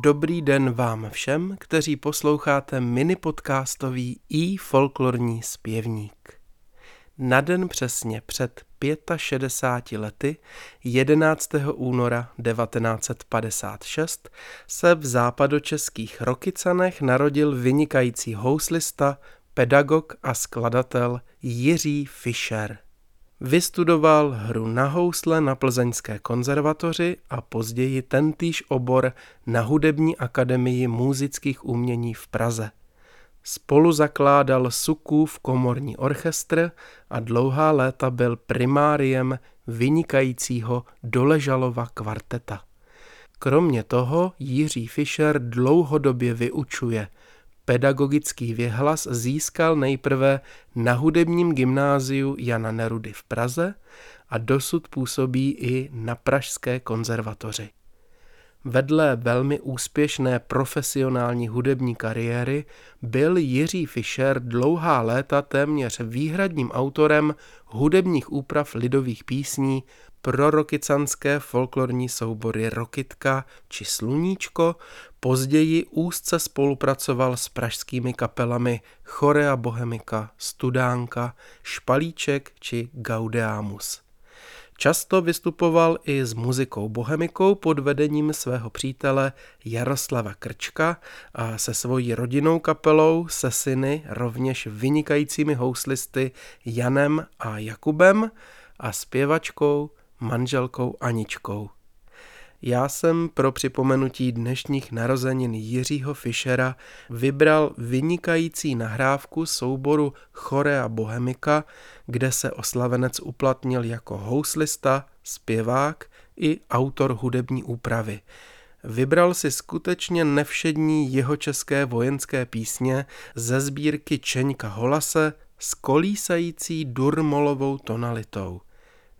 Dobrý den vám všem, kteří posloucháte mini podcastový i folklorní zpěvník. Na den přesně před 65 lety, 11. února 1956, se v západočeských Rokycanech narodil vynikající houslista, pedagog a skladatel Jiří Fischer. Vystudoval hru na housle na Plzeňské konzervatoři a později tentýž obor na Hudební akademii muzických umění v Praze. Spolu zakládal Sukův komorní orchestr a dlouhá léta byl primáriem vynikajícího Doležalova kvarteta. Kromě toho Jiří Fischer dlouhodobě vyučuje – Pedagogický věhlas získal nejprve na hudebním gymnáziu Jana Nerudy v Praze a dosud působí i na Pražské konzervatoři. Vedle velmi úspěšné profesionální hudební kariéry byl Jiří Fischer dlouhá léta téměř výhradním autorem hudebních úprav lidových písní pro rokycanské folklorní soubory Rokitka či Sluníčko, později úzce spolupracoval s pražskými kapelami Chorea Bohemika, Studánka, Špalíček či Gaudeamus. Často vystupoval i s muzikou bohemikou pod vedením svého přítele Jaroslava Krčka a se svojí rodinnou kapelou, se syny, rovněž vynikajícími houslisty Janem a Jakubem a zpěvačkou manželkou Aničkou. Já jsem pro připomenutí dnešních narozenin Jiřího Fischera vybral vynikající nahrávku souboru Chorea Bohemika, kde se oslavenec uplatnil jako houslista, zpěvák i autor hudební úpravy. Vybral si skutečně nevšední jeho české vojenské písně ze sbírky Čeňka Holase s kolísající durmolovou tonalitou –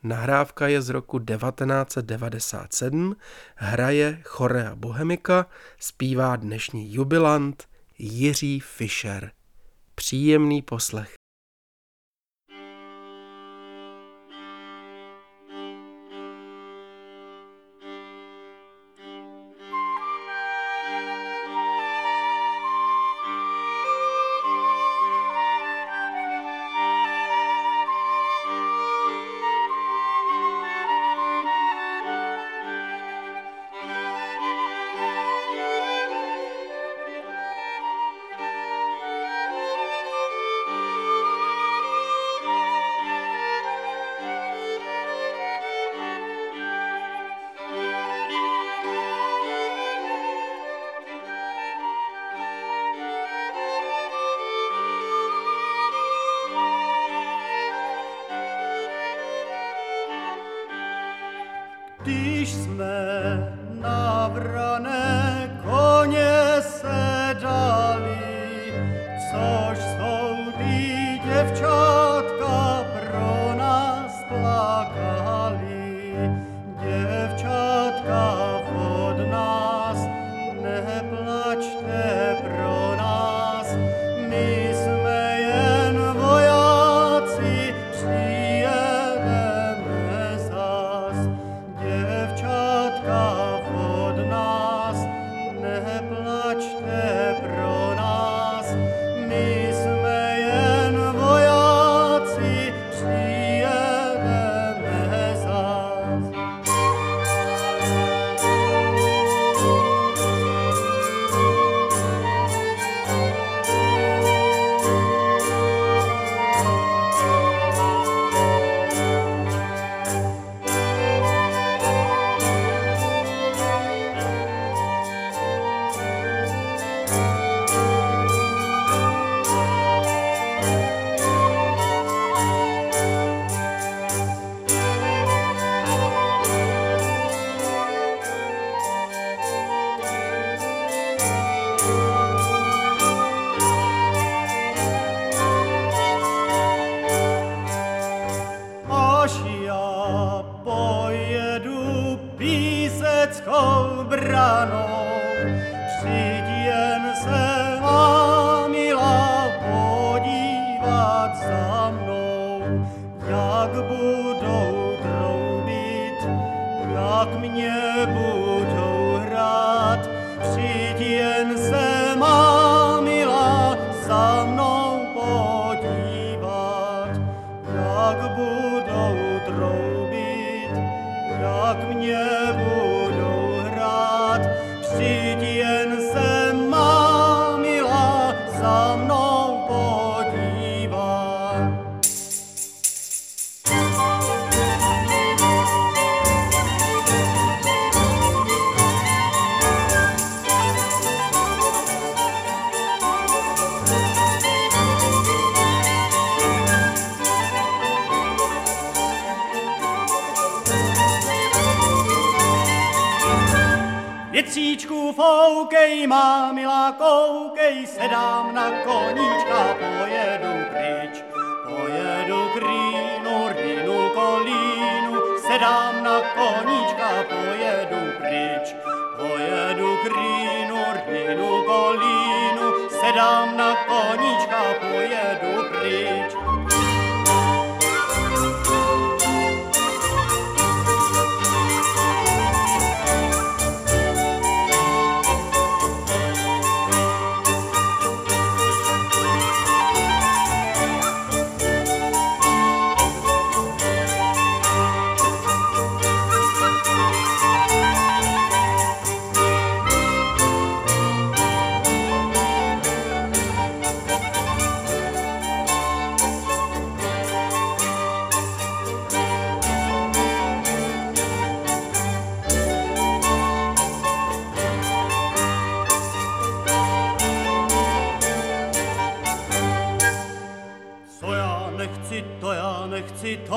Nahrávka je z roku 1997, hraje Chorea Bohemika, zpívá dnešní jubilant Jiří Fischer. Příjemný poslech. Nichts mehr, nein. Já pojedu píseckou branou, přijď jen se má milá podívat za mnou, jak budou troubit, jak mě Větříčku foukej, má milá koukej, sedám na koníčka, pojedu pryč. Pojedu k rýnu, rýnu kolínu, sedám na koníčka, pojedu pryč. Pojedu k rýnu,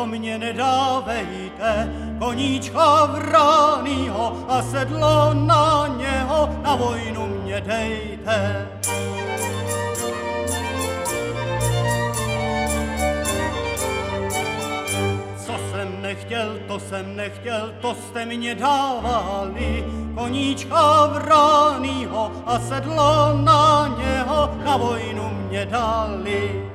mě nedávejte. Koníčka vránýho a sedlo na něho, na vojnu mě dejte. Co jsem nechtěl, to jsem nechtěl, to jste mě dávali. Koníčka vránýho a sedlo na něho, na vojnu mě dali.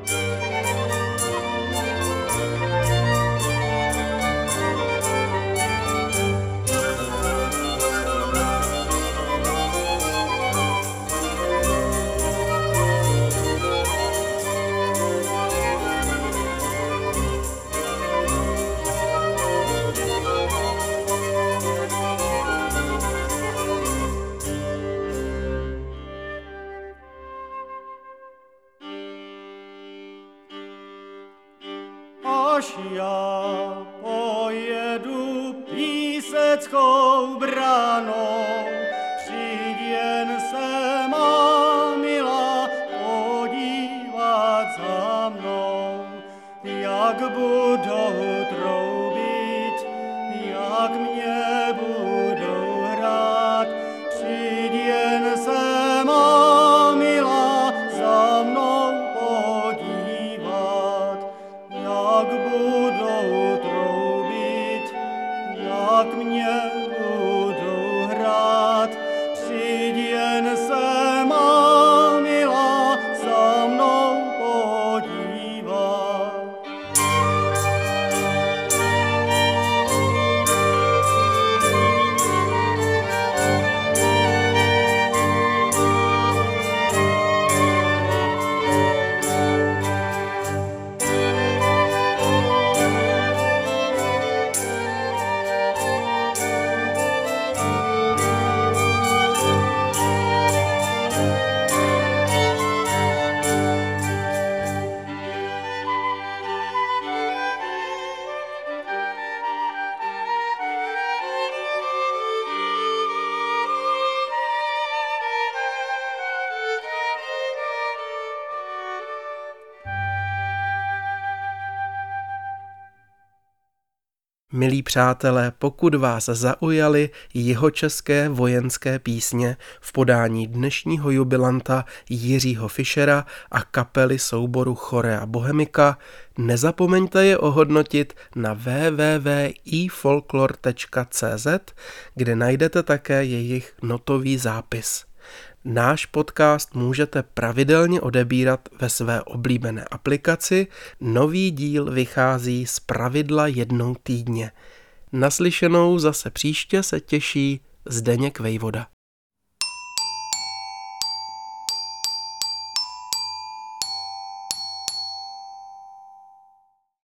Já pojedu píseckou branou, přijď se má milá podívat za mnou, jak budou troubit, Milí přátelé, pokud vás zaujaly jihočeské vojenské písně v podání dnešního jubilanta Jiřího Fischera a kapely souboru Chorea Bohemika, nezapomeňte je ohodnotit na www.ifolklor.cz, kde najdete také jejich notový zápis. Náš podcast můžete pravidelně odebírat ve své oblíbené aplikaci. Nový díl vychází z pravidla jednou týdně. Naslyšenou zase příště se těší Zdeněk Vejvoda.